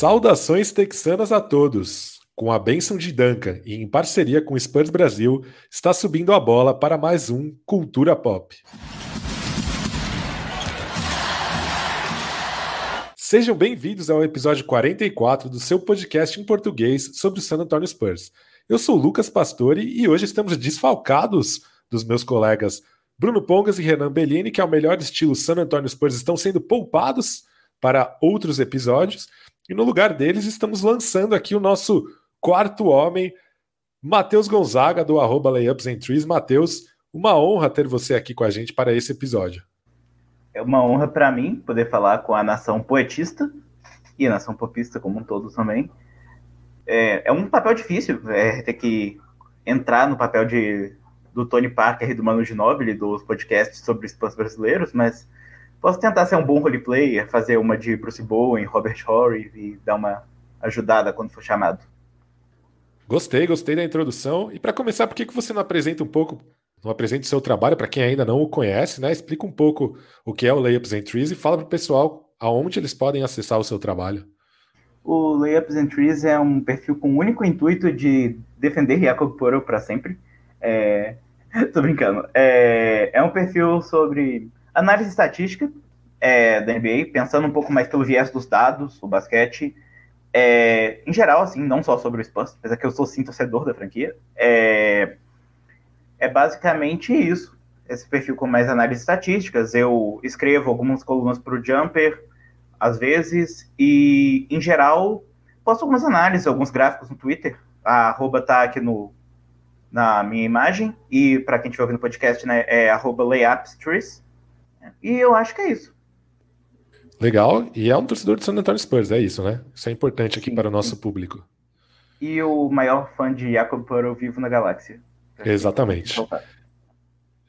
Saudações texanas a todos! Com a bênção de Duncan e em parceria com o Spurs Brasil, está subindo a bola para mais um Cultura Pop. Sejam bem-vindos ao episódio 44 do seu podcast em português sobre o San Antonio Spurs. Eu sou Lucas Pastore e hoje estamos desfalcados dos meus colegas Bruno Pongas e Renan Bellini, que ao melhor estilo San Antonio Spurs estão sendo poupados para outros episódios. E no lugar deles, estamos lançando aqui o nosso quarto homem, Matheus Gonzaga, do arroba Layups and Trees. Matheus, uma honra ter você aqui com a gente para esse episódio. É uma honra para mim poder falar com a nação poetista e a nação popista como um todo também. É, é um papel difícil, é, ter que entrar no papel de, do Tony Parker e do Manu Ginóbili, dos podcasts sobre os brasileiros, mas Posso tentar ser um bom roleplayer, fazer uma de Bruce Bowen, Robert Horry e dar uma ajudada quando for chamado. Gostei, gostei da introdução. E para começar, por que, que você não apresenta um pouco, não apresenta o seu trabalho para quem ainda não o conhece, né? Explica um pouco o que é o Layups and Trees e fala para o pessoal aonde eles podem acessar o seu trabalho. O Layups and Trees é um perfil com o único intuito de defender Jacob Poro para sempre. É... Tô brincando. É... é um perfil sobre Análise estatística é, da NBA, pensando um pouco mais pelo viés dos dados, o basquete, é, em geral, assim, não só sobre o Spurs, apesar que eu sou sim torcedor da franquia, é, é basicamente isso. Esse perfil com mais análises estatísticas. Eu escrevo algumas colunas para o Jumper, às vezes, e, em geral, posto algumas análises, alguns gráficos no Twitter. A arroba tá aqui no, na minha imagem, e para quem estiver ouvindo o podcast, né, é arroba layupstrees. E eu acho que é isso. Legal. E é um torcedor de San Antonio Spurs, é isso, né? Isso é importante aqui sim, para o nosso sim. público. E o maior fã de Jacob Pearl vivo na galáxia. Exatamente.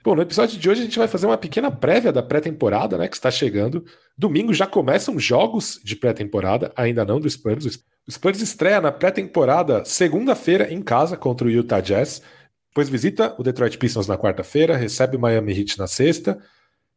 Bom, no episódio de hoje a gente vai fazer uma pequena prévia da pré-temporada, né, que está chegando. Domingo já começam jogos de pré-temporada, ainda não do Spurs. O Spurs estreia na pré-temporada segunda-feira em casa contra o Utah Jazz, depois visita o Detroit Pistons na quarta-feira, recebe o Miami Heat na sexta,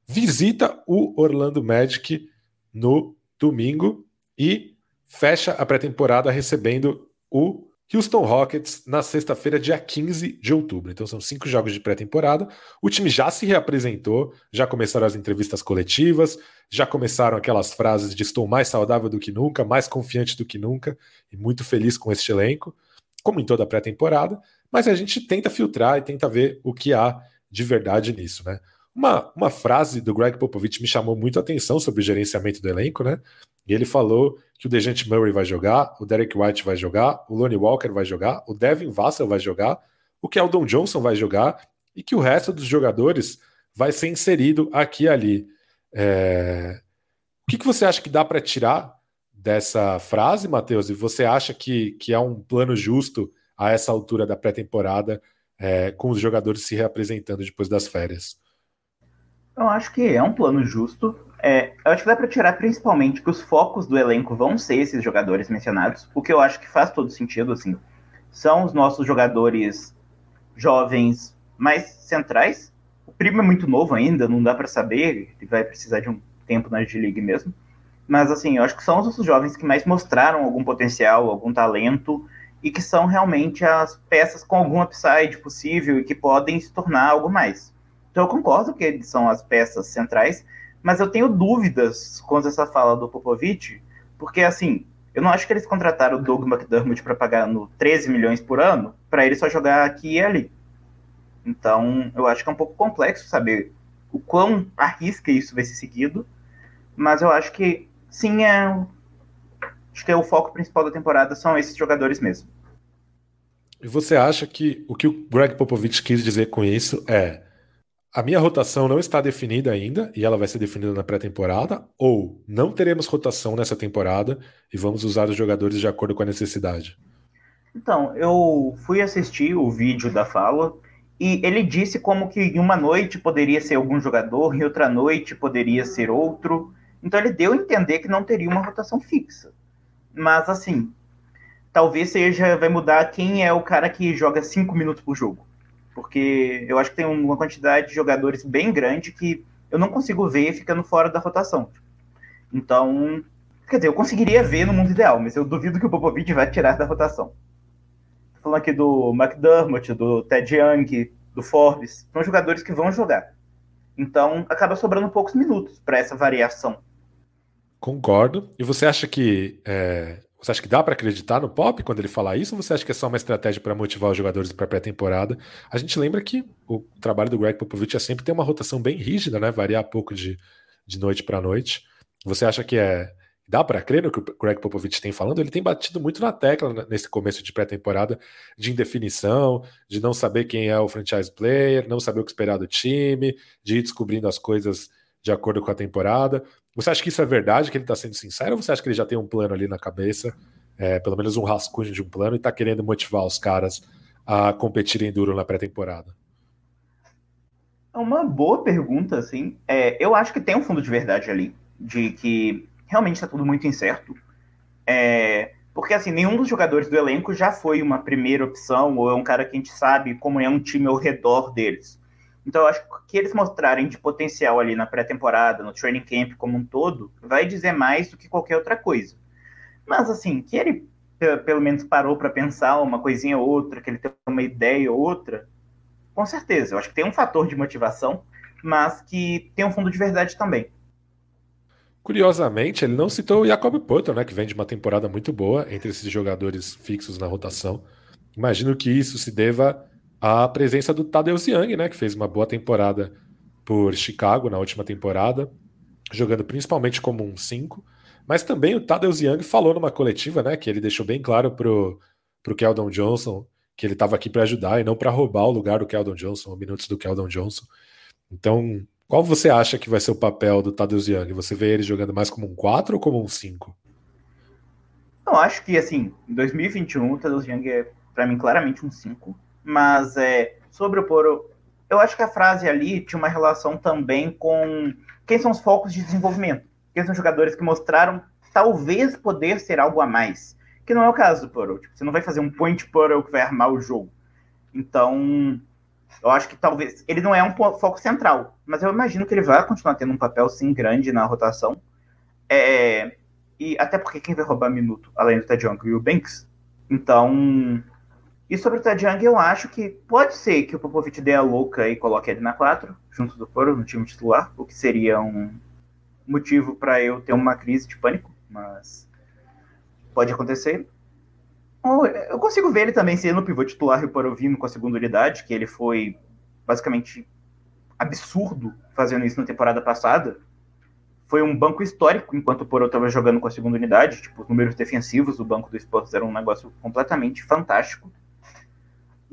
visita o Orlando Magic no domingo e fecha a pré-temporada recebendo o Houston Rockets na sexta-feira, dia 15 de outubro. Então são cinco jogos de pré-temporada. O time já se reapresentou, já começaram as entrevistas coletivas, já começaram aquelas frases de estou mais saudável do que nunca, mais confiante do que nunca e muito feliz com este elenco, como em toda pré-temporada. Mas a gente tenta filtrar e tenta ver o que há de verdade nisso, né? Uma, uma frase do Greg Popovich me chamou muito a atenção sobre o gerenciamento do elenco, né? E ele falou que o Dejante Murray vai jogar, o Derek White vai jogar, o Lonnie Walker vai jogar, o Devin Vassell vai jogar, o Keldon Johnson vai jogar e que o resto dos jogadores vai ser inserido aqui e ali. É... O que, que você acha que dá para tirar dessa frase, Matheus? E você acha que, que é um plano justo a essa altura da pré-temporada, é, com os jogadores se reapresentando depois das férias? Eu acho que é um plano justo. É, eu acho que dá para tirar principalmente que os focos do elenco vão ser esses jogadores mencionados, o que eu acho que faz todo sentido, assim. São os nossos jogadores jovens mais centrais. O Primo é muito novo ainda, não dá para saber, ele vai precisar de um tempo na G-League mesmo. Mas, assim, eu acho que são os nossos jovens que mais mostraram algum potencial, algum talento, e que são realmente as peças com algum upside possível e que podem se tornar algo mais. Então eu concordo que eles são as peças centrais, mas eu tenho dúvidas com essa fala do Popovich, porque assim, eu não acho que eles contrataram o Doug McDermott para pagar no 13 milhões por ano para ele só jogar aqui e ali. Então, eu acho que é um pouco complexo saber o quão arrisca isso vai ser seguido, mas eu acho que sim é acho que é o foco principal da temporada são esses jogadores mesmo. E você acha que o que o Greg Popovich quis dizer com isso é a minha rotação não está definida ainda e ela vai ser definida na pré-temporada, ou não teremos rotação nessa temporada e vamos usar os jogadores de acordo com a necessidade? Então, eu fui assistir o vídeo da fala e ele disse como que em uma noite poderia ser algum jogador, em outra noite poderia ser outro. Então ele deu a entender que não teria uma rotação fixa. Mas assim, talvez seja, vai mudar quem é o cara que joga cinco minutos por jogo porque eu acho que tem uma quantidade de jogadores bem grande que eu não consigo ver ficando fora da rotação. Então, Quer dizer, eu conseguiria ver no mundo ideal, mas eu duvido que o Popovich vai tirar da rotação. Tô falando aqui do McDermott, do Ted Young, do Forbes. São jogadores que vão jogar. Então, acaba sobrando poucos minutos para essa variação. Concordo. E você acha que é, você acha que dá para acreditar no Pop quando ele falar isso? Ou você acha que é só uma estratégia para motivar os jogadores para pré-temporada? A gente lembra que o trabalho do Greg Popovich é sempre ter uma rotação bem rígida, né? Variar pouco de, de noite para noite. Você acha que é dá para crer no que o Greg Popovich tem falando? Ele tem batido muito na tecla nesse começo de pré-temporada de indefinição, de não saber quem é o franchise player, não saber o que esperar do time, de ir descobrindo as coisas de acordo com a temporada. Você acha que isso é verdade, que ele está sendo sincero, ou você acha que ele já tem um plano ali na cabeça, é, pelo menos um rascunho de um plano, e está querendo motivar os caras a competirem duro na pré-temporada? É uma boa pergunta, assim. É, eu acho que tem um fundo de verdade ali, de que realmente está tudo muito incerto. É, porque, assim, nenhum dos jogadores do elenco já foi uma primeira opção, ou é um cara que a gente sabe como é um time ao redor deles. Então, eu acho que eles mostrarem de potencial ali na pré-temporada, no training camp como um todo, vai dizer mais do que qualquer outra coisa. Mas, assim, que ele pelo menos parou para pensar uma coisinha ou outra, que ele tem uma ideia ou outra, com certeza. Eu acho que tem um fator de motivação, mas que tem um fundo de verdade também. Curiosamente, ele não citou o Jacob Potter, né, que vem de uma temporada muito boa entre esses jogadores fixos na rotação. Imagino que isso se deva a presença do Tadeusz Young, né, que fez uma boa temporada por Chicago na última temporada, jogando principalmente como um 5, mas também o Tadeusz Young falou numa coletiva, né, que ele deixou bem claro pro pro Keldon Johnson que ele estava aqui para ajudar e não para roubar o lugar do Keldon Johnson, ou minutos do Keldon Johnson. Então, qual você acha que vai ser o papel do Tadeusz Young? Você vê ele jogando mais como um 4 ou como um 5? Eu acho que, assim, em 2021, o Tadeusz Young é, para mim, claramente um 5. Mas é, sobre o Poro, eu acho que a frase ali tinha uma relação também com quem são os focos de desenvolvimento. Quem são jogadores que mostraram talvez poder ser algo a mais. Que não é o caso do Poro. Tipo, você não vai fazer um point Poro que vai armar o jogo. Então, eu acho que talvez. Ele não é um foco central, mas eu imagino que ele vai continuar tendo um papel sim grande na rotação. É, e até porque quem vai roubar minuto, além do Ted Young e o Banks. Então, e sobre o Ted Young, eu acho que pode ser que o Popovich dê a louca e coloque ele na 4, junto do Poro, no time titular, o que seria um motivo para eu ter uma crise de pânico, mas pode acontecer. Eu consigo ver ele também sendo o pivô titular e o Poro vindo com a segunda unidade, que ele foi basicamente absurdo fazendo isso na temporada passada. Foi um banco histórico enquanto o Poro estava jogando com a segunda unidade. Tipo, os números defensivos do banco do Spurs eram um negócio completamente fantástico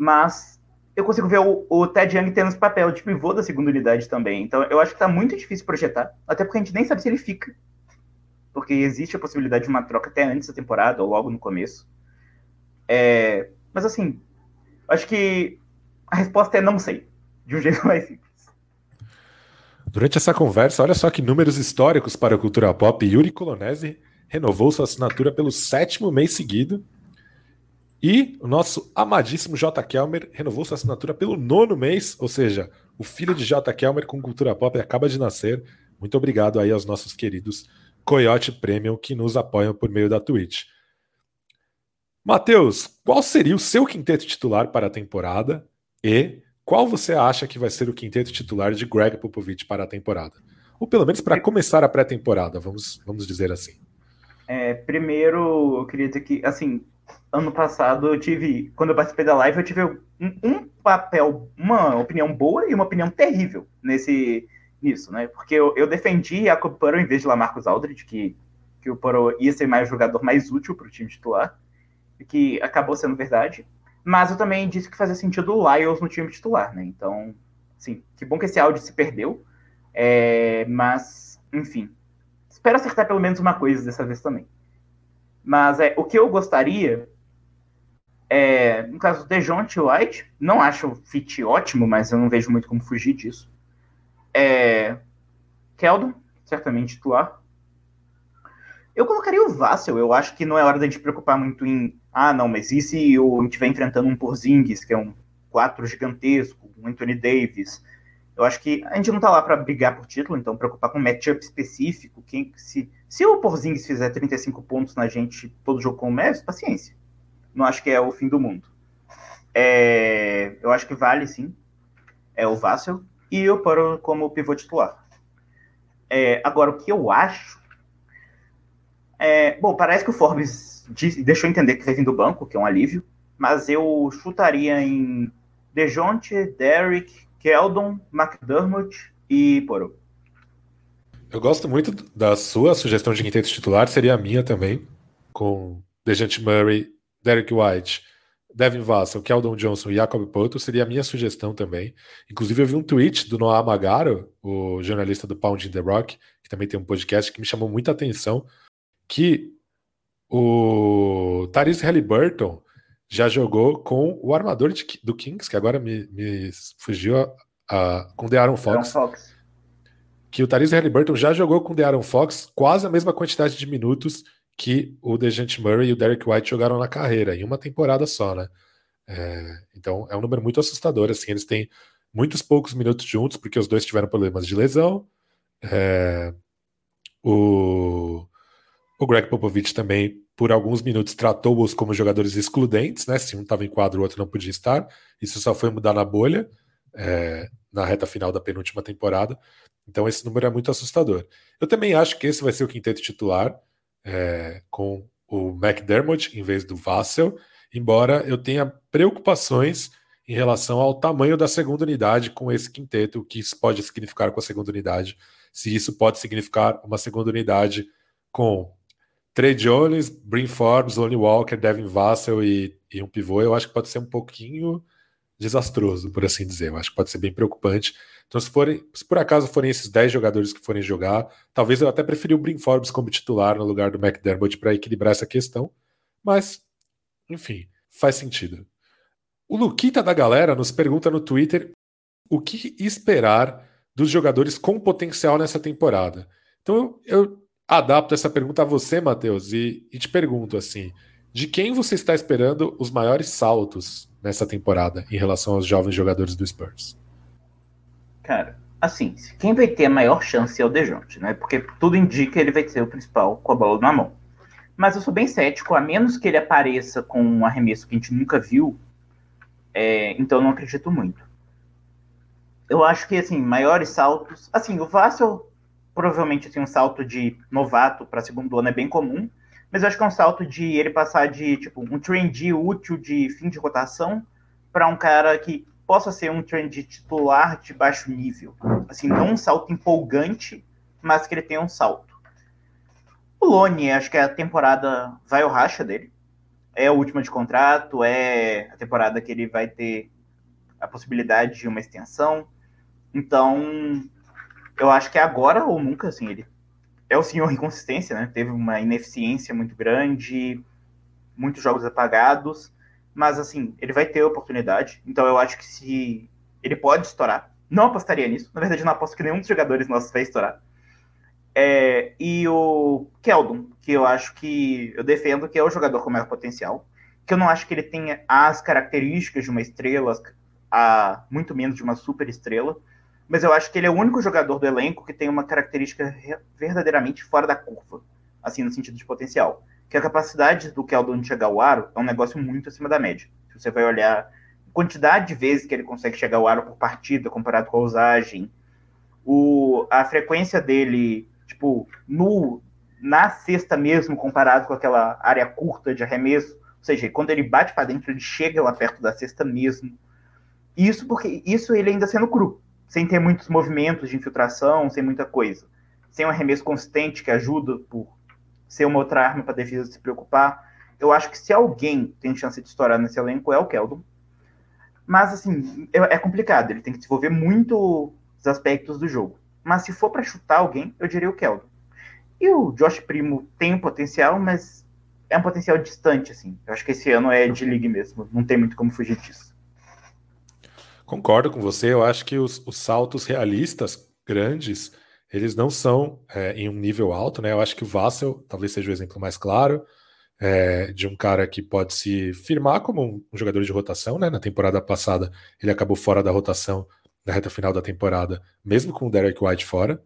mas eu consigo ver o, o Ted Young tendo esse papel de pivô da segunda unidade também. Então eu acho que tá muito difícil projetar, até porque a gente nem sabe se ele fica. Porque existe a possibilidade de uma troca até antes da temporada, ou logo no começo. É, mas assim, acho que a resposta é não sei, de um jeito mais simples. Durante essa conversa, olha só que números históricos para a cultura pop. Yuri Colonese renovou sua assinatura pelo sétimo mês seguido e o nosso amadíssimo J. Kelmer renovou sua assinatura pelo nono mês, ou seja, o filho de J. Kelmer com cultura pop acaba de nascer. Muito obrigado aí aos nossos queridos Coyote Premium que nos apoiam por meio da Twitch. Matheus, qual seria o seu quinteto titular para a temporada? E qual você acha que vai ser o quinteto titular de Greg Popovich para a temporada? Ou pelo menos para começar a pré-temporada, vamos, vamos dizer assim. É, primeiro, eu queria dizer que, assim, ano passado eu tive, quando eu participei da live, eu tive um, um, papel, uma opinião boa e uma opinião terrível nesse nisso, né? Porque eu, eu defendi a Poro em vez de Lamarcus Aldridge, que, que o Poro ia ser mais jogador mais útil para o time titular, e que acabou sendo verdade. Mas eu também disse que fazia sentido o Lyles no time titular, né? Então, sim, que bom que esse áudio se perdeu. É, mas, enfim, espero acertar pelo menos uma coisa dessa vez também. Mas é, o que eu gostaria é, no caso Dejounte White, não acho o fit ótimo, mas eu não vejo muito como fugir disso. É, Keldon, certamente titular. Eu colocaria o Vassel, eu acho que não é hora da gente preocupar muito em ah, não, mas e se gente estiver enfrentando um Porzingis, que é um 4 gigantesco, um Anthony Davis, Eu acho que a gente não tá lá para brigar por título, então preocupar com matchup específico. Quem, se, se o Porzingis fizer 35 pontos na gente todo jogo com o Mavs, paciência. Não acho que é o fim do mundo. É, eu acho que vale sim. É o Vassel e o Poro como pivô titular. É, agora, o que eu acho. É, bom, parece que o Forbes deixou entender que vai vir do banco, que é um alívio, mas eu chutaria em Dejonte, Derrick, Keldon, McDermott e Poro. Eu gosto muito da sua sugestão de quinteto titular, seria a minha também, com Dejante Murray, Derek White, Devin Vassell, Keldon Johnson e Jacob Poto, seria a minha sugestão também. Inclusive, eu vi um tweet do Noah Magaro, o jornalista do Pound in the Rock, que também tem um podcast, que me chamou muita atenção, que o Tyrese Halliburton já jogou com o armador de, do Kings, que agora me, me fugiu, a, a, com o De'Aaron Fox. Fox. Que o Tyrese Halliburton já jogou com o De'Aaron Fox quase a mesma quantidade de minutos que o Dejante Murray e o Derek White jogaram na carreira, em uma temporada só, né? É, então é um número muito assustador, assim, eles têm muitos poucos minutos juntos, porque os dois tiveram problemas de lesão. É, o, o Greg Popovich também por alguns minutos tratou-os como jogadores excludentes, né? Se um estava em quadro, o outro não podia estar. Isso só foi mudar na bolha, é, na reta final da penúltima temporada. Então esse número é muito assustador. Eu também acho que esse vai ser o quinteto titular, é, com o McDermott em vez do Vassell, embora eu tenha preocupações em relação ao tamanho da segunda unidade com esse quinteto, o que isso pode significar com a segunda unidade, se isso pode significar uma segunda unidade com Trey Jones, Brin Forbes, Lonnie Walker, Devin Vassell e, e, um pivô, eu acho que pode ser um pouquinho desastroso, por assim dizer. Eu acho que pode ser bem preocupante. Então, se, forem, se por acaso forem esses 10 jogadores que forem jogar, talvez eu até preferi o Brin Forbes como titular no lugar do McDermott para equilibrar essa questão. Mas, enfim, faz sentido. O Luquita da galera nos pergunta no Twitter o que esperar dos jogadores com potencial nessa temporada. Então eu adapto essa pergunta a você, Matheus, e, e te pergunto assim: de quem você está esperando os maiores saltos nessa temporada em relação aos jovens jogadores do Spurs? Cara, assim, quem vai ter a maior chance é o Dejounte, né? Porque tudo indica que ele vai ser o principal com a bola na mão. Mas eu sou bem cético, a menos que ele apareça com um arremesso que a gente nunca viu, é, então eu não acredito muito. Eu acho que, assim, maiores saltos... Assim, o Vassell provavelmente assim, um salto de novato para segundo ano é bem comum, mas eu acho que é um salto de ele passar de tipo um trendy útil de fim de rotação para um cara que possa ser um trend titular de baixo nível. Assim, não um salto empolgante, mas que ele tenha um salto. O Lone, acho que a temporada vai ao racha dele. É a última de contrato, é a temporada que ele vai ter a possibilidade de uma extensão. Então, eu acho que é agora ou nunca, assim, ele é o senhor inconsistência, né? Teve uma ineficiência muito grande, muitos jogos apagados, mas assim, ele vai ter oportunidade. Então eu acho que se ele pode estourar, não apostaria nisso. Na verdade, não aposto que nenhum dos jogadores nossos vai estourar. É, e o Keldon, que eu acho que eu defendo que é o jogador com maior potencial, que eu não acho que ele tenha as características de uma estrela, a muito menos de uma super estrela, mas eu acho que ele é o único jogador do elenco que tem uma característica verdadeiramente fora da curva, assim, no sentido de potencial. Que a capacidade do Keldon chegar ao aro é um negócio muito acima da média. Se você vai olhar a quantidade de vezes que ele consegue chegar ao aro por partida, comparado com a usagem, o, a frequência dele, tipo, no, na cesta mesmo, comparado com aquela área curta de arremesso, ou seja, quando ele bate para dentro, ele chega lá perto da cesta mesmo. Isso porque isso ele ainda sendo cru sem ter muitos movimentos de infiltração, sem muita coisa. Sem um arremesso consistente que ajuda por ser uma outra arma para a defesa se preocupar. Eu acho que se alguém tem chance de estourar nesse elenco é o Keldon. Mas, assim, é, é complicado. Ele tem que desenvolver muito os aspectos do jogo. Mas se for para chutar alguém, eu diria o Keldon. E o Josh Primo tem um potencial, mas é um potencial distante, assim. Eu acho que esse ano é de league mesmo. Não tem muito como fugir disso. Concordo com você. Eu acho que os, os saltos realistas grandes, eles não são é, em um nível alto, né? Eu acho que o Vassel talvez seja o exemplo mais claro é, de um cara que pode se firmar como um, um, jogador de rotação, né? Na temporada passada ele acabou fora da rotação na reta final da temporada, mesmo com o Derek White fora.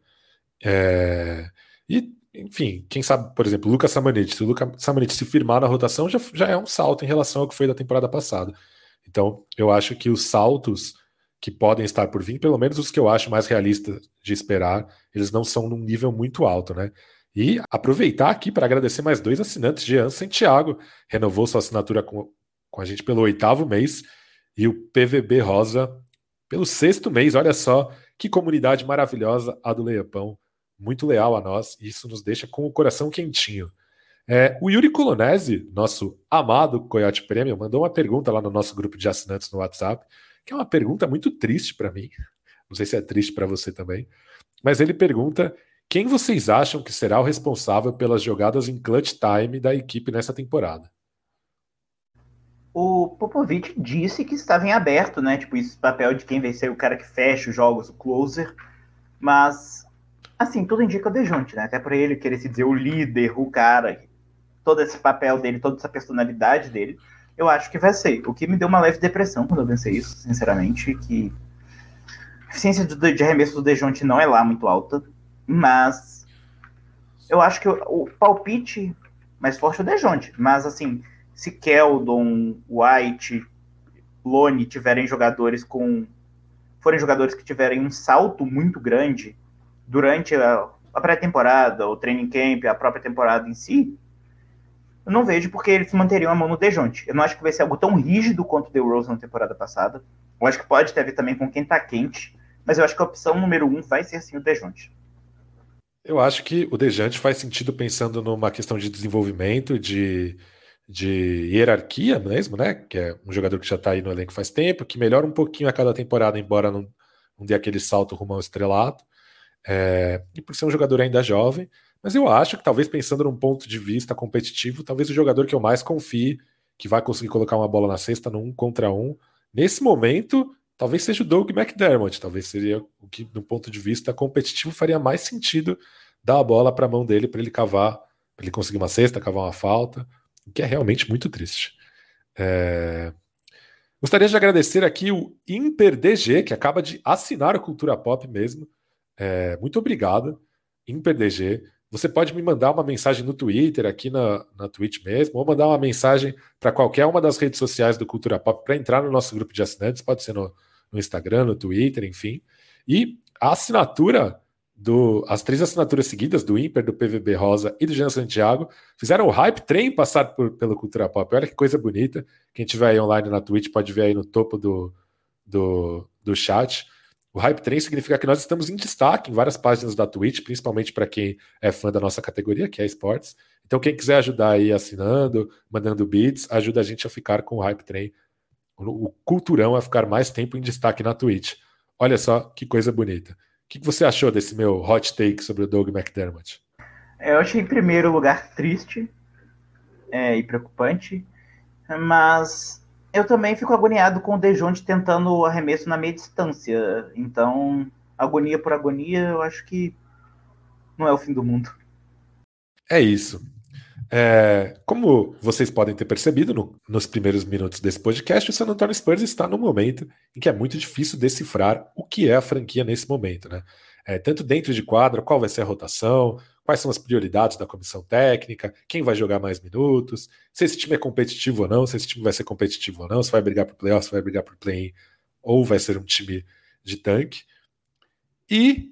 É, e, enfim, quem sabe, por exemplo, Lucas Samanit. Se o Lucas Samanit se firmar na rotação, já, já é um salto em relação ao que foi da temporada passada. Então, eu acho que os saltos que podem estar por vir, pelo menos os que eu acho mais realistas de esperar, eles não são num nível muito alto, né? E aproveitar aqui para agradecer mais dois assinantes, Jean Santiago, renovou sua assinatura com, com a gente pelo oitavo mês, e o PVB Rosa pelo sexto mês. Olha só que comunidade maravilhosa a do Leiapão, muito leal a nós, e isso nos deixa com o coração quentinho. É, o Yuri Colonese, nosso amado Coyote Premium, mandou uma pergunta lá no nosso grupo de assinantes no WhatsApp, que é uma pergunta muito triste para mim. Não sei se é triste para você também. Mas ele pergunta quem vocês acham que será o responsável pelas jogadas em clutch time da equipe nessa temporada? O Popovich disse que estava em aberto, né? Tipo, esse papel de quem vai ser o cara que fecha os jogos, o closer. Mas, assim, tudo indica o Dejounte, né? Até para ele querer se dizer o líder, o cara, todo esse papel dele, toda essa personalidade dele, eu acho que vai ser. O que me deu uma leve depressão quando eu pensei isso, sinceramente, que a eficiência de arremesso do Dejounte não é lá muito alta. Mas eu acho que o, o palpite mais forte é o Dejonte. Mas assim, se Keldon, White, Lone tiverem jogadores com. forem jogadores que tiverem um salto muito grande durante a, a pré-temporada, o training camp, a própria temporada em si, eu não vejo porque eles manteriam a mão no Dejonte. Eu não acho que vai ser algo tão rígido quanto o The Rose na temporada passada. Eu acho que pode ter a ver também com quem tá quente, mas eu acho que a opção número um vai ser sim o Dejonte. Eu acho que o Dejante faz sentido pensando numa questão de desenvolvimento, de, de hierarquia mesmo, né? Que é um jogador que já está aí no elenco faz tempo, que melhora um pouquinho a cada temporada, embora não, não dê aquele salto rumo ao estrelato. É, e por ser um jogador ainda jovem, mas eu acho que talvez pensando num ponto de vista competitivo, talvez o jogador que eu mais confie, que vai conseguir colocar uma bola na cesta num contra um, nesse momento, talvez seja o Doug McDermott, talvez seria o que, do ponto de vista competitivo, faria mais sentido dar a bola para a mão dele para ele cavar, para ele conseguir uma cesta, cavar uma falta, o que é realmente muito triste. É... Gostaria de agradecer aqui o ImperDG, que acaba de assinar a Cultura Pop mesmo. É... Muito obrigado, ImperDG. Você pode me mandar uma mensagem no Twitter, aqui na, na Twitch mesmo, ou mandar uma mensagem para qualquer uma das redes sociais do Cultura Pop para entrar no nosso grupo de assinantes, pode ser no, no Instagram, no Twitter, enfim. E a assinatura do, as três assinaturas seguidas do Imper, do PVB Rosa e do Jean Santiago fizeram o hype trem passar por, pelo Cultura Pop. Olha que coisa bonita. Quem tiver aí online na Twitch pode ver aí no topo do, do, do chat. O Hype Train significa que nós estamos em destaque em várias páginas da Twitch, principalmente para quem é fã da nossa categoria, que é esportes. Então, quem quiser ajudar aí assinando, mandando beats, ajuda a gente a ficar com o Hype Train, o culturão a ficar mais tempo em destaque na Twitch. Olha só que coisa bonita. O que você achou desse meu hot take sobre o Doug McDermott? Eu achei, em primeiro lugar, triste é, e preocupante, mas eu também fico agoniado com o Dejonte tentando arremesso na meia distância. Então, agonia por agonia, eu acho que não é o fim do mundo. É isso. É, como vocês podem ter percebido no, nos primeiros minutos desse podcast, o San Antonio Spurs está num momento em que é muito difícil decifrar o que é a franquia nesse momento, né? É, tanto dentro de quadra, qual vai ser a rotação, quais são as prioridades da comissão técnica, quem vai jogar mais minutos, se esse time é competitivo ou não, se esse time vai ser competitivo ou não, se vai brigar por playoff, se vai brigar por play-in, ou vai ser um time de tanque. E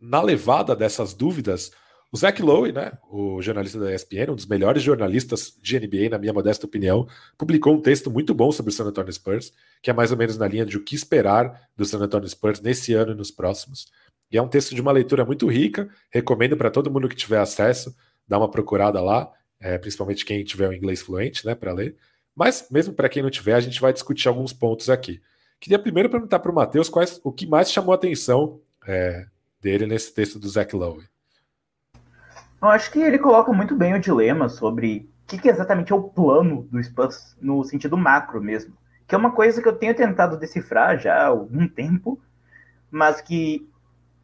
na levada dessas dúvidas, o Zach Lowe, né, o jornalista da ESPN, um dos melhores jornalistas de NBA, na minha modesta opinião, publicou um texto muito bom sobre o San Antonio Spurs, que é mais ou menos na linha de o que esperar do San Antonio Spurs nesse ano e nos próximos. E é um texto de uma leitura muito rica, recomendo para todo mundo que tiver acesso, dar uma procurada lá, é, principalmente quem tiver o inglês fluente, né, para ler. Mas mesmo para quem não tiver, a gente vai discutir alguns pontos aqui. Queria primeiro perguntar para o Matheus quais o que mais chamou a atenção é, dele nesse texto do Zach Lowe. Eu acho que ele coloca muito bem o dilema sobre o que, que exatamente é o plano do Spurs no sentido macro mesmo. Que é uma coisa que eu tenho tentado decifrar já há algum tempo, mas que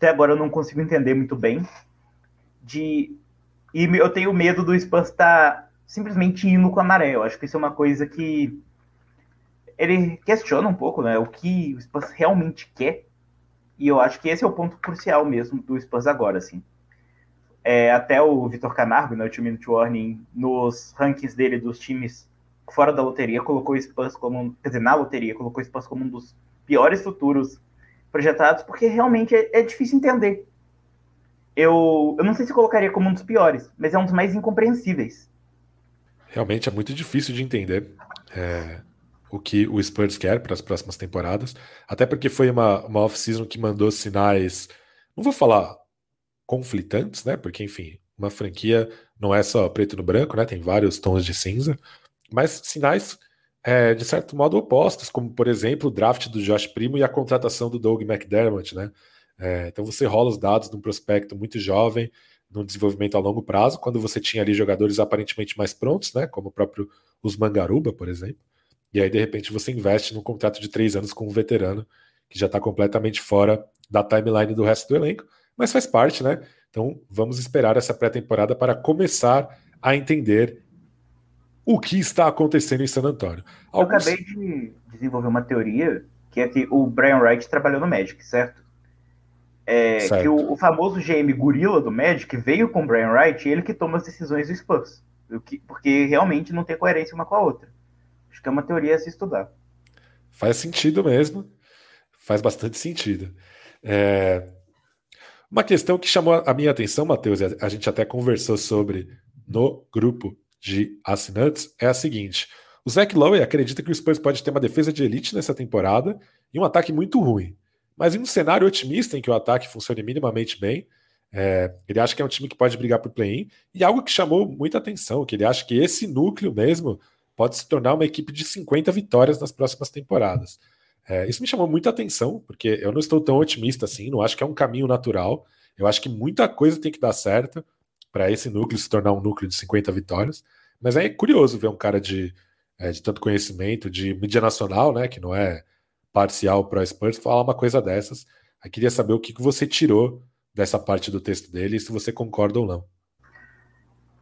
até agora eu não consigo entender muito bem. De e eu tenho medo do Spurs estar tá simplesmente indo com a maré. Eu acho que isso é uma coisa que ele questiona um pouco né, o que o Spurs realmente quer. E eu acho que esse é o ponto crucial mesmo do Spurs agora, assim. É, até o Vitor Camargo, né, o Two Minute Warning, nos rankings dele dos times fora da loteria, colocou o Spurs como, quer dizer, na loteria, colocou o Spurs como um dos piores futuros projetados, porque realmente é, é difícil entender. Eu, eu não sei se colocaria como um dos piores, mas é um dos mais incompreensíveis. Realmente é muito difícil de entender é, o que o Spurs quer para as próximas temporadas, até porque foi uma, uma off-season que mandou sinais, não vou falar conflitantes, né? Porque, enfim, uma franquia não é só preto no branco, né? Tem vários tons de cinza, mas sinais é, de certo modo opostos, como por exemplo o draft do Josh Primo e a contratação do Doug McDermott, né? É, então você rola os dados de um prospecto muito jovem, num desenvolvimento a longo prazo, quando você tinha ali jogadores aparentemente mais prontos, né? Como o próprio Usman Garuba, por exemplo. E aí, de repente, você investe num contrato de três anos com um veterano que já está completamente fora da timeline do resto do elenco mas faz parte, né? Então vamos esperar essa pré-temporada para começar a entender o que está acontecendo em San Antônio. Alguns... Eu acabei de desenvolver uma teoria que é que o Brian Wright trabalhou no Magic, certo? É, certo. Que o, o, famoso GM gorila do Magic veio com o Brian Wright e ele que toma as decisões do Spurs. Que, porque realmente não tem coerência uma com a outra. Acho que é uma teoria a se estudar. Faz sentido mesmo. Faz bastante sentido. É, uma questão que chamou a minha atenção, Matheus, a gente até conversou sobre no grupo de assinantes, é a seguinte: o Zach Lowe acredita que o Spurs pode ter uma defesa de elite nessa temporada e um ataque muito ruim. Mas em um cenário otimista em que o ataque funcione minimamente bem, é, ele acha que é um time que pode brigar por play-in e algo que chamou muita atenção, que ele acha que esse núcleo mesmo pode se tornar uma equipe de 50 vitórias nas próximas temporadas. É, isso me chamou muita atenção, porque eu não estou tão otimista assim, não acho que é um caminho natural. Eu acho que muita coisa tem que dar certo para esse núcleo se tornar um núcleo de 50 vitórias. Mas é curioso ver um cara de, é, de tanto conhecimento, de mídia nacional, né, que não é parcial para Spurs, falar uma coisa dessas. Eu queria saber o que, que você tirou dessa parte do texto dele e se você concorda ou não.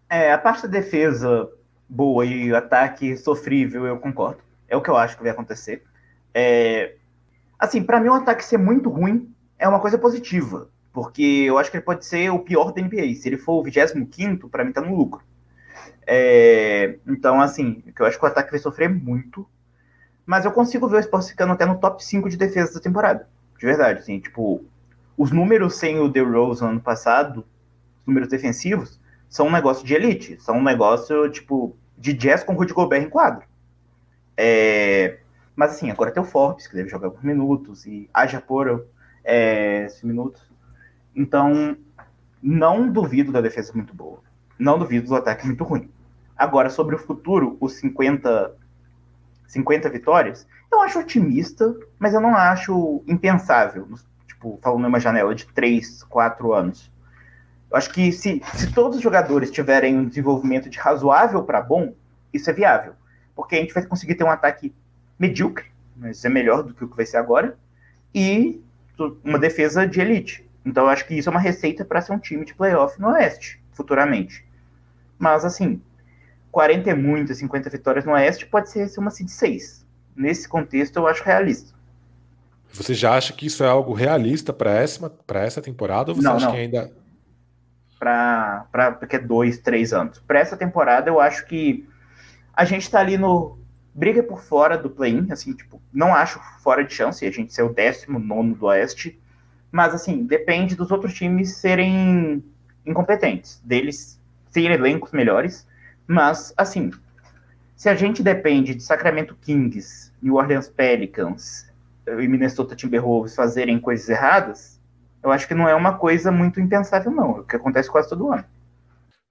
É, a parte da defesa boa e o ataque sofrível, eu concordo. É o que eu acho que vai acontecer. É, assim, para mim, um ataque ser muito ruim é uma coisa positiva, porque eu acho que ele pode ser o pior da NBA. Se ele for o 25, para mim tá no lucro. É, então, assim, eu acho que o ataque vai sofrer muito, mas eu consigo ver o Spurs ficando até no top 5 de defesa da temporada. De verdade, assim, tipo, os números sem o DeRozan ano passado, os números defensivos, são um negócio de elite, são um negócio, tipo, de jazz com Rudy Gobert em quadro. É, mas assim, agora tem o Forbes, que deve jogar por minutos, e haja por é, minutos. Então, não duvido da defesa muito boa. Não duvido do ataque muito ruim. Agora, sobre o futuro, os 50, 50 vitórias, eu acho otimista, mas eu não acho impensável. Tipo, falando numa janela de 3, 4 anos. Eu acho que se, se todos os jogadores tiverem um desenvolvimento de razoável para bom, isso é viável. Porque a gente vai conseguir ter um ataque medíocre, mas é melhor do que o que vai ser agora, e uma defesa de elite. Então eu acho que isso é uma receita para ser um time de playoff no Oeste, futuramente. Mas assim, 40 é muito, 50 vitórias no Oeste pode ser uma seed 6. Nesse contexto eu acho realista. Você já acha que isso é algo realista para essa, essa temporada ou você não, acha não. que ainda. Para porque é dois, três anos. Para essa temporada, eu acho que a gente está ali no briga por fora do play-in, assim, tipo, não acho fora de chance a gente ser o décimo nono do Oeste, mas, assim, depende dos outros times serem incompetentes, deles serem elencos melhores, mas, assim, se a gente depende de Sacramento Kings, New Orleans Pelicans e Minnesota Timberwolves fazerem coisas erradas, eu acho que não é uma coisa muito impensável, não, é o que acontece quase todo ano.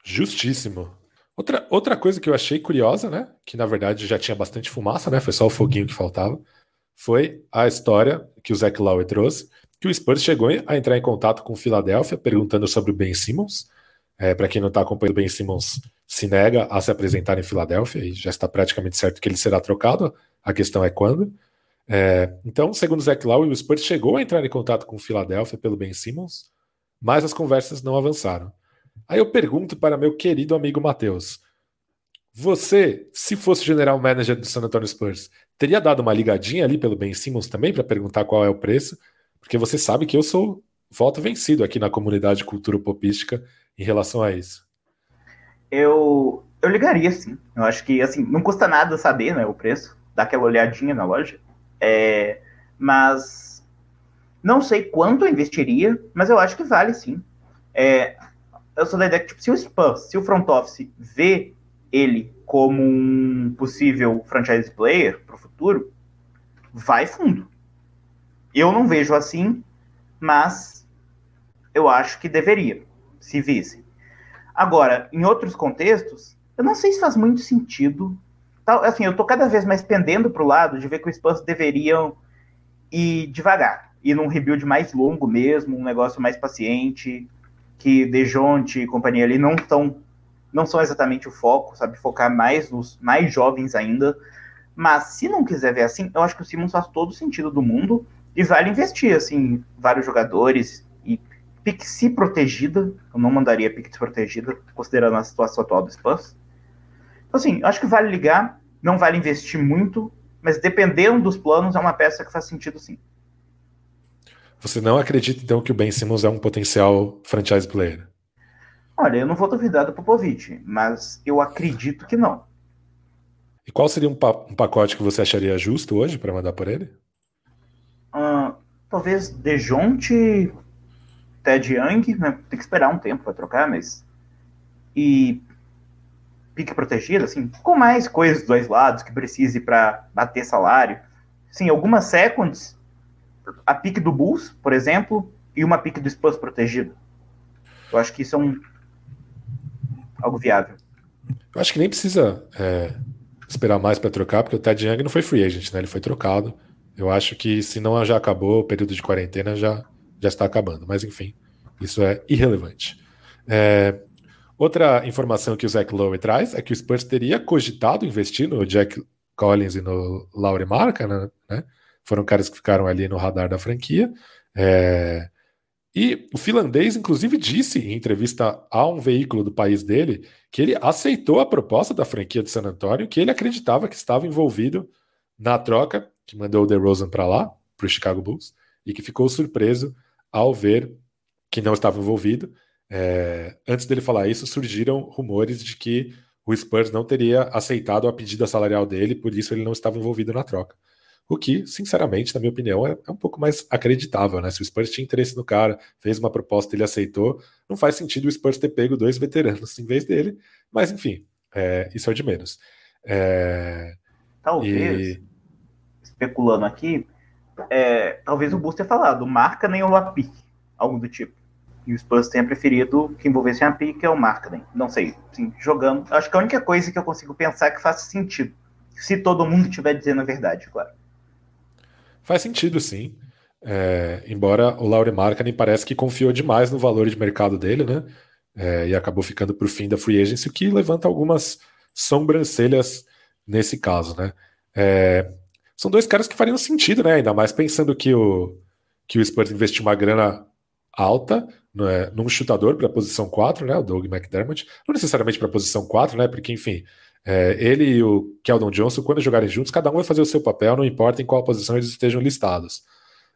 Justíssimo. Outra, outra coisa que eu achei curiosa, né? Que na verdade já tinha bastante fumaça, né? Foi só o foguinho que faltava. Foi a história que o Zach Lowe trouxe, que o Spurs chegou a entrar em contato com o Philadelphia perguntando sobre o Ben Simmons. É, Para quem não está acompanhando, o Ben Simmons se nega a se apresentar em Filadélfia e já está praticamente certo que ele será trocado. A questão é quando. É, então, segundo Zach Lowe, o Spurs chegou a entrar em contato com o Philadelphia pelo Ben Simmons, mas as conversas não avançaram. Aí eu pergunto para meu querido amigo Matheus: Você, se fosse general manager do San Antonio Spurs, teria dado uma ligadinha ali pelo Ben Simmons também para perguntar qual é o preço? Porque você sabe que eu sou voto vencido aqui na comunidade cultura popística em relação a isso. Eu, eu ligaria, sim. Eu acho que, assim, não custa nada saber né, o preço, dar aquela olhadinha na loja. É, mas não sei quanto eu investiria, mas eu acho que vale, sim. É, eu sou da ideia que, tipo, se o Spurs, se o front office vê ele como um possível franchise player para o futuro, vai fundo. Eu não vejo assim, mas eu acho que deveria, se visse. Agora, em outros contextos, eu não sei se faz muito sentido. Tal, assim, eu tô cada vez mais pendendo para o lado de ver que os Spurs deveriam ir devagar, ir num rebuild mais longo mesmo, um negócio mais paciente, que Dejonte e companhia ali não estão não são exatamente o foco, sabe? Focar mais nos mais jovens ainda. Mas se não quiser ver assim, eu acho que o Simmons faz todo sentido do mundo e vale investir, assim, vários jogadores e Pixie protegida. Eu não mandaria pique desprotegida, considerando a situação atual do Spurs. Então, assim, acho que vale ligar, não vale investir muito, mas dependendo dos planos, é uma peça que faz sentido sim. Você não acredita, então, que o Ben Simmons é um potencial franchise player? Olha, eu não vou duvidar do Popovich, mas eu acredito que não. E qual seria um, pa um pacote que você acharia justo hoje para mandar por ele? Uh, talvez Dejonte, Ted Young, né? tem que esperar um tempo para trocar, mas. E pique protegido, assim, com mais coisas dos dois lados que precise para bater salário. Sim, algumas seconds, a pique do Bulls, por exemplo, e uma pique do Spurs protegido. Eu acho que isso é um, algo viável. Eu acho que nem precisa é, esperar mais para trocar, porque o Ted Young não foi free agent, né? Ele foi trocado. Eu acho que se não já acabou, o período de quarentena já, já está acabando. Mas enfim, isso é irrelevante. É, outra informação que o Zach Lowe traz é que o Spurs teria cogitado investir no Jack Collins e no Laurie Marca, né? Foram caras que ficaram ali no radar da franquia. É, e o finlandês, inclusive, disse em entrevista a um veículo do país dele que ele aceitou a proposta da franquia de San Antonio, que ele acreditava que estava envolvido na troca que mandou o DeRozan para lá, para o Chicago Bulls, e que ficou surpreso ao ver que não estava envolvido. É, antes dele falar isso, surgiram rumores de que o Spurs não teria aceitado a pedida salarial dele, por isso ele não estava envolvido na troca. O que, sinceramente, na minha opinião, é, é, um pouco mais acreditável, né? Se o Spurs tinha interesse no cara, fez uma proposta, ele aceitou, não faz sentido o Spurs ter pego dois veteranos em vez dele, mas enfim, é, isso é de menos. É, talvez, e... especulando aqui, é, talvez o Bulls tenha falado, marca nem o Lapic, algo do tipo. E o Spurs tenha preferido que envolvesse a pique é o Markkanen. Não sei, sim, jogando. Acho que a única coisa que eu consigo pensar que faça sentido. Se todo mundo estiver dizendo a verdade, claro. Faz sentido, sim. É, embora o Laurie Markkanen parece que confiou demais no valor de mercado dele, né? É, e acabou ficando para o fim da free agency, o que levanta algumas sobrancelhas nesse caso, né? É, são dois caras que fariam sentido, né? Ainda mais pensando que o, que o Spurs investiu uma grana alta né, num chutador para a posição 4, né? O Doug McDermott. Não necessariamente para a posição 4, né? Porque, enfim, é, ele e o Keldon Johnson, quando jogarem juntos, cada um vai fazer o seu papel, não importa em qual posição eles estejam listados.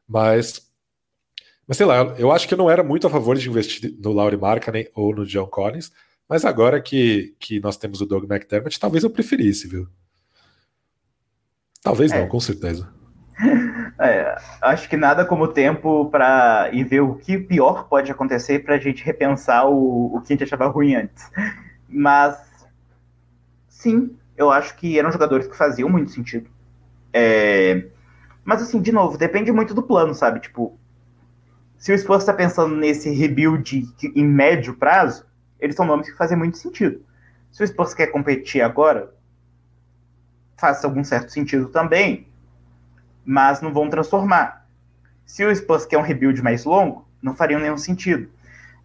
Mas, mas sei lá, eu acho que eu não era muito a favor de investir no Laurie Markkanen ou no John Collins, mas agora que, que nós temos o Doug McDermott, talvez eu preferisse, viu? Talvez é. não, com certeza. É, acho que nada como tempo para ir ver o que pior pode acontecer para a gente repensar o, o que a gente achava ruim antes. Mas sim, eu acho que eram jogadores que faziam muito sentido. É... Mas assim, de novo, depende muito do plano, sabe? Tipo, se o Spurs está pensando nesse rebuild em médio prazo, eles são nomes que fazem muito sentido. Se o Spurs quer competir agora, faz algum certo sentido também, mas não vão transformar. Se o Spurs quer um rebuild mais longo, não faria nenhum sentido.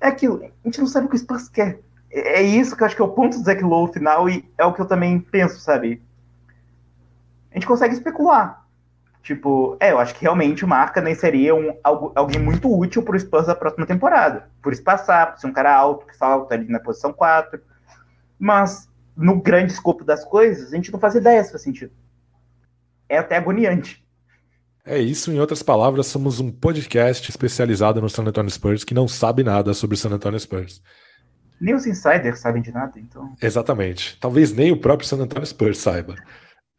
É aquilo, a gente não sabe o que o Spurs quer é isso que eu acho que é o ponto do Zack Lowe final e é o que eu também penso, sabe? A gente consegue especular. Tipo, é, eu acho que realmente o Marca nem seria um, alguém muito útil pro Spurs da próxima temporada. Por espaçar, por ser um cara alto, que falta ali na posição 4. Mas no grande escopo das coisas, a gente não faz ideia se faz sentido. É até agoniante. É isso, em outras palavras, somos um podcast especializado no San Antonio Spurs que não sabe nada sobre o San Antonio Spurs. Nem os insiders sabem de nada, então. Exatamente. Talvez nem o próprio San Antonio Spurs saiba.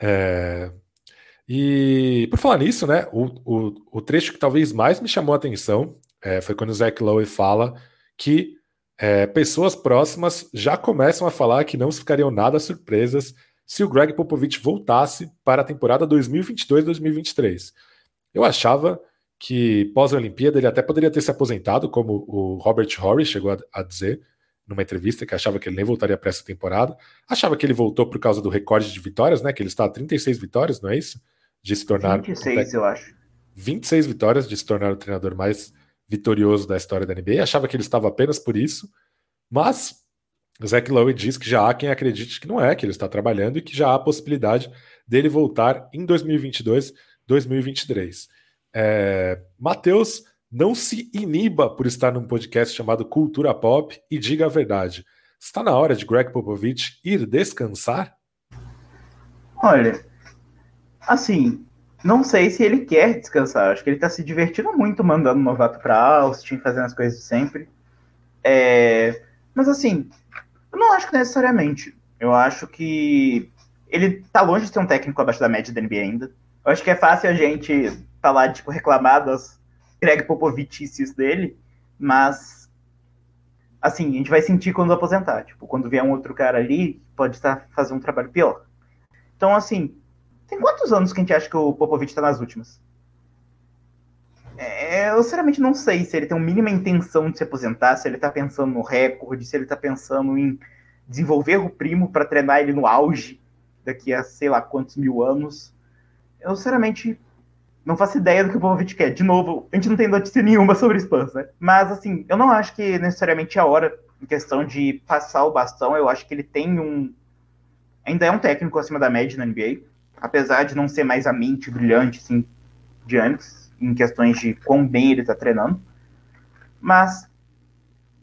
É... E por falar nisso, né, o, o, o, trecho que talvez mais me chamou a atenção é, foi quando o Zach Lowe fala que é, pessoas próximas já começam a falar que não ficariam nada surpresas se o Greg Popovich voltasse para a temporada 2022-2023. Eu achava que pós-Olimpíada ele até poderia ter se aposentado, como o Robert Horry chegou a, a dizer numa entrevista, que achava que ele nem voltaria para essa temporada. Achava que ele voltou por causa do recorde de vitórias, né? Que ele está a 36 vitórias, não é isso? De se tornar. 26, eu acho. 26 vitórias de se tornar o treinador mais vitorioso da história da NBA. Achava que ele estava apenas por isso, mas Zach Lowe diz que já há quem acredite que não é, que ele está trabalhando e que já há a possibilidade dele voltar em 2022 2023. É, Matheus, não se iniba por estar num podcast chamado Cultura Pop e diga a verdade. Está na hora de Greg Popovich ir descansar? Olha, assim, não sei se ele quer descansar. Acho que ele está se divertindo muito mandando o novato para Austin, fazendo as coisas sempre. É, mas assim, eu não acho que necessariamente. Eu acho que ele tá longe de ser um técnico abaixo da média da NBA ainda. Eu acho que é fácil a gente falar, tipo, reclamar das Greg Popovichices dele, mas assim, a gente vai sentir quando aposentar. Tipo, quando vier um outro cara ali, pode estar fazendo um trabalho pior. Então, assim, tem quantos anos que a gente acha que o Popovich está nas últimas? É, eu sinceramente não sei se ele tem uma mínima intenção de se aposentar, se ele está pensando no recorde, se ele está pensando em desenvolver o primo para treinar ele no auge daqui a sei lá quantos mil anos. Eu, sinceramente, não faço ideia do que o Popovich quer. De novo, a gente não tem notícia nenhuma sobre Spurs, né? Mas, assim, eu não acho que necessariamente é a hora, em questão de passar o bastão. Eu acho que ele tem um. Ainda é um técnico acima da média na NBA. Apesar de não ser mais a mente brilhante, assim, de antes, em questões de quão bem ele tá treinando. Mas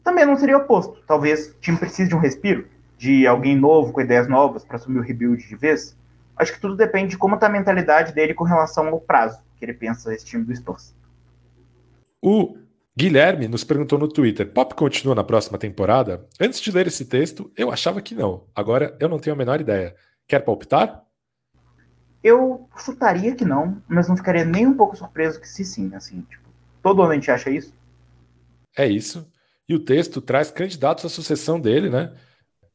também não seria oposto. Talvez o time precise de um respiro, de alguém novo, com ideias novas, para assumir o rebuild de vez. Acho que tudo depende de como está a mentalidade dele com relação ao prazo que ele pensa esse time do Spurs. O Guilherme nos perguntou no Twitter: Pop continua na próxima temporada? Antes de ler esse texto, eu achava que não. Agora eu não tenho a menor ideia. Quer palpitar? Eu chutaria que não, mas não ficaria nem um pouco surpreso que se sim, assim, tipo, todo ano a acha isso. É isso. E o texto traz candidatos à sucessão dele, né?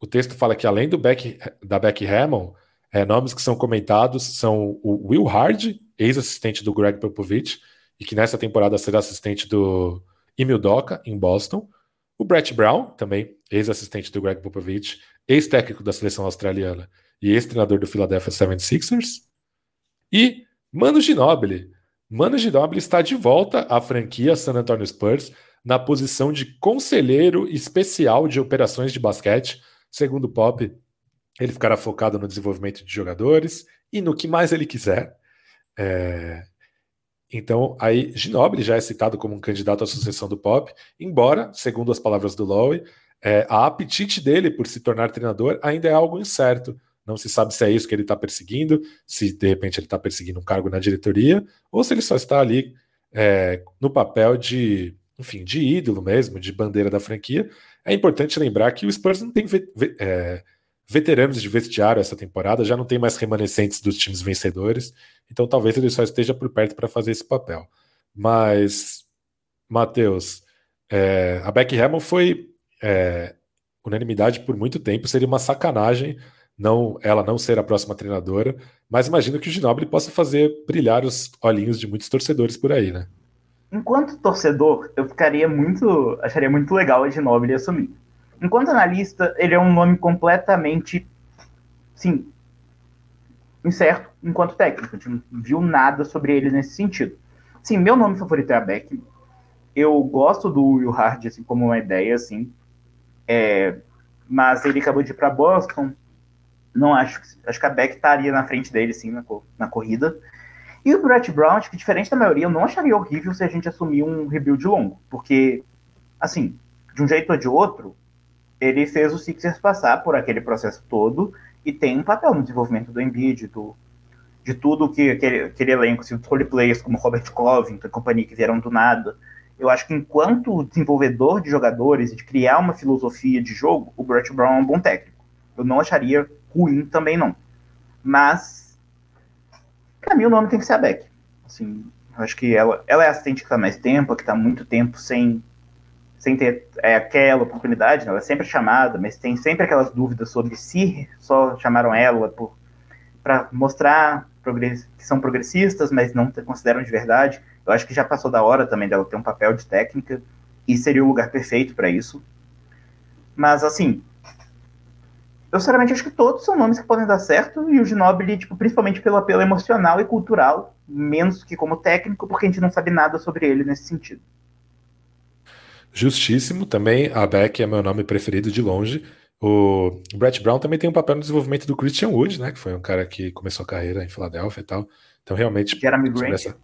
O texto fala que além do Beck, da Beck Hammond, é, nomes que são comentados são o Will Hard, ex-assistente do Greg Popovich, e que nessa temporada será assistente do Emil Doca, em Boston. O Brett Brown, também ex-assistente do Greg Popovich, ex-técnico da seleção australiana e ex-treinador do Philadelphia 76ers. E Mano Ginobili. Mano Ginobili está de volta à franquia San Antonio Spurs na posição de conselheiro especial de operações de basquete, segundo Pop, ele ficará focado no desenvolvimento de jogadores e no que mais ele quiser. É... Então, aí, Ginobili já é citado como um candidato à sucessão do Pop, embora, segundo as palavras do Lowe, é, a apetite dele por se tornar treinador ainda é algo incerto. Não se sabe se é isso que ele está perseguindo, se de repente ele está perseguindo um cargo na diretoria, ou se ele só está ali é, no papel de, enfim, de ídolo mesmo, de bandeira da franquia. É importante lembrar que o Spurs não tem é, veteranos de vestiário essa temporada, já não tem mais remanescentes dos times vencedores, então talvez ele só esteja por perto para fazer esse papel. Mas, Matheus, é, a Beck Hammond foi é, unanimidade por muito tempo, seria uma sacanagem não ela não ser a próxima treinadora, mas imagino que o Ginobili possa fazer brilhar os olhinhos de muitos torcedores por aí, né? Enquanto torcedor, eu ficaria muito, acharia muito legal o Ginobili assumir. Enquanto analista, ele é um nome completamente, sim, incerto enquanto técnico. A gente não viu nada sobre ele nesse sentido. Sim, meu nome favorito é a Beck. Eu gosto do Will Hard, assim, como uma ideia, assim. É, mas ele acabou de ir para Boston. Não acho. Acho que a Beck estaria na frente dele, sim, na, na corrida. E o Brett Brown, acho que diferente da maioria, eu não acharia horrível se a gente assumir um rebuild longo. Porque, assim, de um jeito ou de outro, ele fez o Sixers passar por aquele processo todo e tem um papel no desenvolvimento do Embiid, do, de tudo que aquele, aquele elenco, assim, role players como Robert Covington e companhia que vieram do nada. Eu acho que enquanto desenvolvedor de jogadores e de criar uma filosofia de jogo, o Brett Brown é um bom técnico. Eu não acharia ruim também não. Mas para mim o nome tem que ser a Beck. Assim, acho que ela, ela é a assistente que está mais tempo, que está muito tempo sem sem ter é, aquela oportunidade, né? ela é sempre chamada, mas tem sempre aquelas dúvidas sobre se só chamaram ela para mostrar que são progressistas, mas não consideram de verdade. Eu acho que já passou da hora também dela ter um papel de técnica e seria o lugar perfeito para isso. Mas assim, eu sinceramente acho que todos são nomes que podem dar certo e o Ginobili, tipo, principalmente pelo apelo emocional e cultural, menos que como técnico, porque a gente não sabe nada sobre ele nesse sentido. Justíssimo, também a Beck é meu nome preferido de longe. O Brett Brown também tem um papel no desenvolvimento do Christian Wood, né? Que foi um cara que começou a carreira em Filadélfia e tal. Então, realmente. Jeremy Grant. Essa...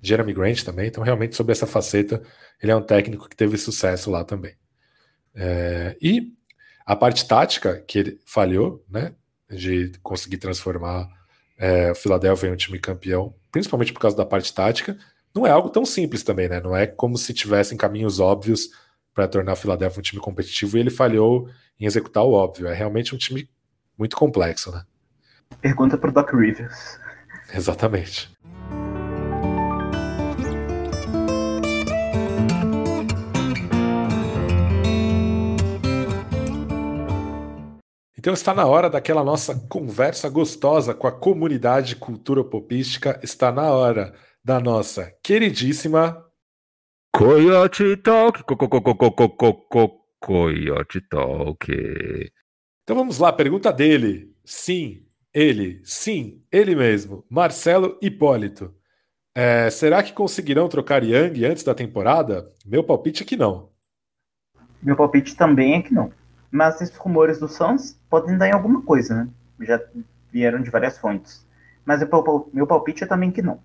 Jeremy Grant também. Então, realmente, sobre essa faceta, ele é um técnico que teve sucesso lá também. É... E a parte tática que ele falhou, né? De conseguir transformar é, o Philadelphia em um time campeão, principalmente por causa da parte tática não é algo tão simples também, né? Não é como se tivessem caminhos óbvios para tornar o Philadelphia um time competitivo e ele falhou em executar o óbvio. É realmente um time muito complexo, né? Pergunta para o Doc Rivers. Exatamente. Então está na hora daquela nossa conversa gostosa com a comunidade cultura popística. Está na hora da nossa queridíssima Coyote Talk. Co, co, co, Coyote Talk. Então vamos lá, pergunta dele. Sim, ele, sim, ele mesmo, Marcelo Hipólito. É, será que conseguirão trocar Yang antes da temporada? Meu palpite é que não. Meu palpite também é que não. Mas esses rumores do Suns podem dar em alguma coisa, né? Já vieram de várias fontes. Mas meu palpite é também que não.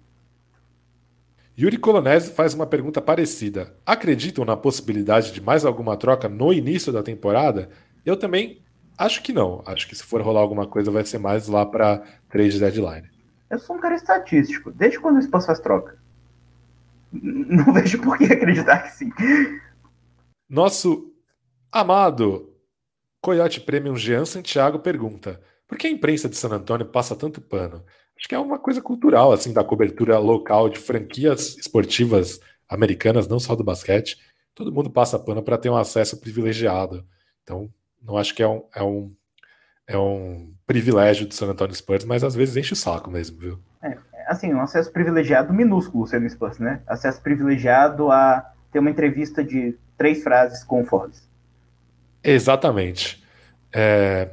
Yuri Colonese faz uma pergunta parecida. Acreditam na possibilidade de mais alguma troca no início da temporada? Eu também acho que não. Acho que se for rolar alguma coisa vai ser mais lá para trade deadline. Eu sou um cara estatístico. Desde quando o Spurs faz troca? Não vejo por que acreditar que sim. Nosso amado Coyote Premium Jean Santiago pergunta: por que a imprensa de San Antônio passa tanto pano? Acho que é uma coisa cultural, assim, da cobertura local de franquias esportivas americanas, não só do basquete. Todo mundo passa pano para ter um acesso privilegiado. Então, não acho que é um, é um, é um privilégio do San Antonio Spurs, mas às vezes enche o saco mesmo, viu? É, assim, um acesso privilegiado minúsculo sendo Spurs, né? Acesso privilegiado a ter uma entrevista de três frases com o Forbes. Exatamente. É,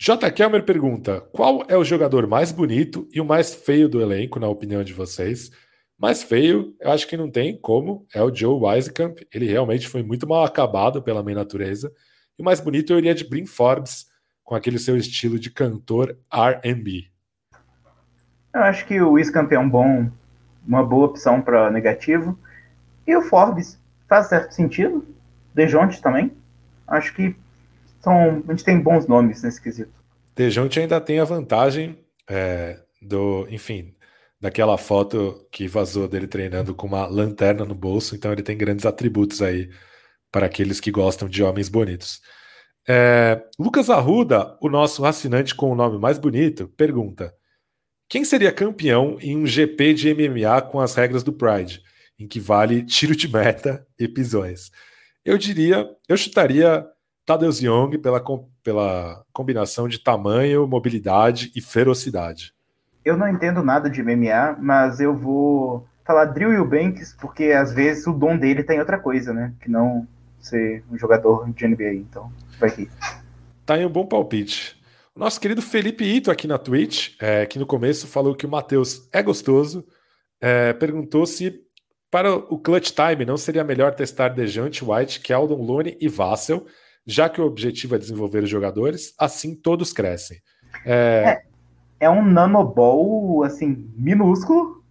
J. Kelmer pergunta: qual é o jogador mais bonito e o mais feio do elenco, na opinião de vocês? Mais feio, eu acho que não tem como, é o Joe Wisekamp. Ele realmente foi muito mal acabado pela minha natureza. E o mais bonito eu iria de Brin Forbes, com aquele seu estilo de cantor RB. Eu acho que o Wisekamp é um bom, uma boa opção para negativo. E o Forbes faz certo sentido. Dejonte também. Acho que são, a gente tem bons nomes nesse quesito. Dejounte ainda tem a vantagem é, do, enfim, daquela foto que vazou dele treinando com uma lanterna no bolso, então ele tem grandes atributos aí para aqueles que gostam de homens bonitos. É, Lucas Arruda, o nosso assinante com o nome mais bonito, pergunta: quem seria campeão em um GP de MMA com as regras do Pride, em que vale tiro de meta e pisões? Eu diria, eu chutaria Tadeusz Young pela, pela combinação de tamanho, mobilidade e ferocidade. Eu não entendo nada de MMA, mas eu vou falar Drill Eubanks, porque às vezes o dom dele tem outra coisa, né? Que não ser um jogador de NBA, então vai aqui. Tá aí um bom palpite. O nosso querido Felipe Ito aqui na Twitch, é, que no começo falou que o Matheus é gostoso, é, perguntou se para o clutch time não seria melhor testar Dejante, White, Keldon, Looney e Vassell, já que o objetivo é desenvolver os jogadores, assim todos crescem. É, é, é um nanoball, assim, minúsculo.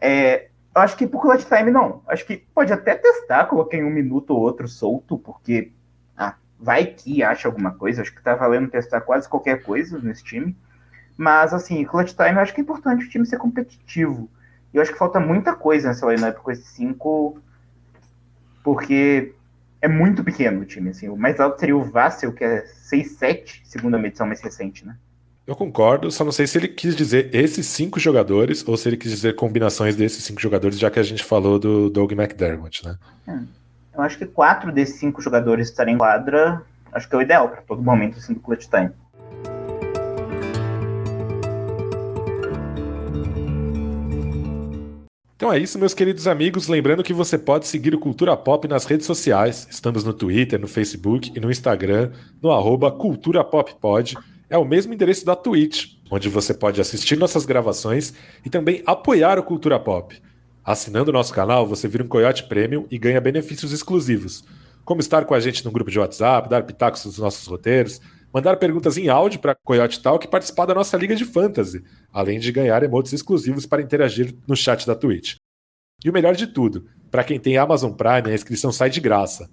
É, acho que por clutch time não. Acho que pode até testar, coloquei um minuto ou outro solto, porque ah, vai que acha alguma coisa. Acho que tá valendo testar quase qualquer coisa nesse time. Mas, assim, clutch time eu acho que é importante o time ser competitivo. E eu acho que falta muita coisa nessa lineup com esses cinco, porque é muito pequeno o time. Assim. O mais alto seria o Vassel, que é 6-7, segundo a medição mais recente, né? Eu concordo, só não sei se ele quis dizer esses cinco jogadores ou se ele quis dizer combinações desses cinco jogadores, já que a gente falou do Doug McDermott, né? É. Eu acho que quatro desses cinco jogadores estarem em quadra, acho que é o ideal para todo momento assim, do clutch time. Então é isso, meus queridos amigos. Lembrando que você pode seguir o Cultura Pop nas redes sociais. Estamos no Twitter, no Facebook e no Instagram, no arroba Cultura Pop Pod é o mesmo endereço da Twitch, onde você pode assistir nossas gravações e também apoiar o Cultura Pop. Assinando o nosso canal, você vira um Coyote Premium e ganha benefícios exclusivos, como estar com a gente no grupo de WhatsApp, dar pitacos nos nossos roteiros, mandar perguntas em áudio para Coyote Talk e participar da nossa liga de fantasy, além de ganhar emotes exclusivos para interagir no chat da Twitch. E o melhor de tudo, para quem tem Amazon Prime, a inscrição sai de graça.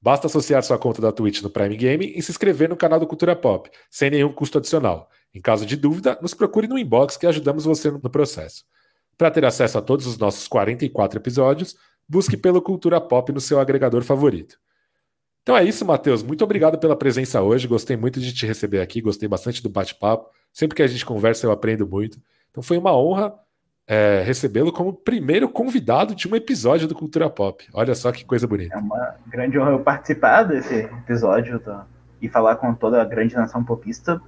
Basta associar sua conta da Twitch no Prime Game e se inscrever no canal do Cultura Pop, sem nenhum custo adicional. Em caso de dúvida, nos procure no inbox que ajudamos você no processo. Para ter acesso a todos os nossos 44 episódios, busque pelo Cultura Pop no seu agregador favorito. Então é isso, Matheus. Muito obrigado pela presença hoje. Gostei muito de te receber aqui, gostei bastante do bate-papo. Sempre que a gente conversa, eu aprendo muito. Então foi uma honra é, recebê-lo como primeiro convidado de um episódio do Cultura Pop. Olha só que coisa bonita. É uma grande honra eu participar desse episódio tá? e falar com toda a grande nação popista.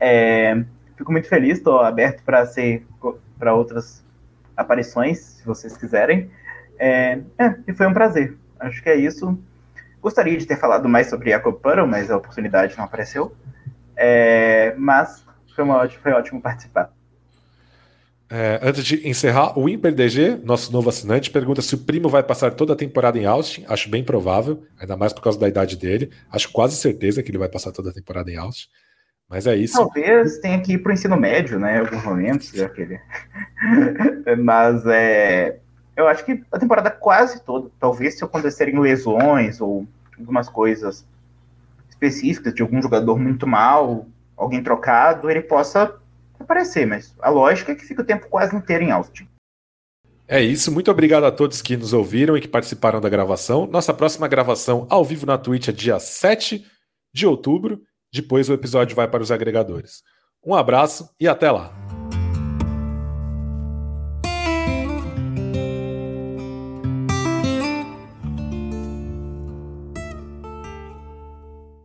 É, fico muito feliz, estou aberto para ser para outras aparições, se vocês quiserem. É, é, e foi um prazer. Acho que é isso. Gostaria de ter falado mais sobre Jacob Puddle, mas a oportunidade não apareceu. É, mas foi, uma, foi ótimo participar. É, antes de encerrar, o ImperDG, nosso novo assinante, pergunta se o primo vai passar toda a temporada em Austin. Acho bem provável, ainda mais por causa da idade dele. Acho quase certeza que ele vai passar toda a temporada em Austin. Mas é isso. Talvez tenha que ir para o ensino médio, né? Em alguns momentos. Aquele... Mas é, eu acho que a temporada quase toda. Talvez se acontecerem lesões ou algumas coisas específicas de algum jogador muito mal, alguém trocado, ele possa aparecer, mas a lógica é que fica o tempo quase inteiro em Austin. É isso, muito obrigado a todos que nos ouviram e que participaram da gravação. Nossa próxima gravação ao vivo na Twitch é dia 7 de outubro. Depois o episódio vai para os agregadores. Um abraço e até lá!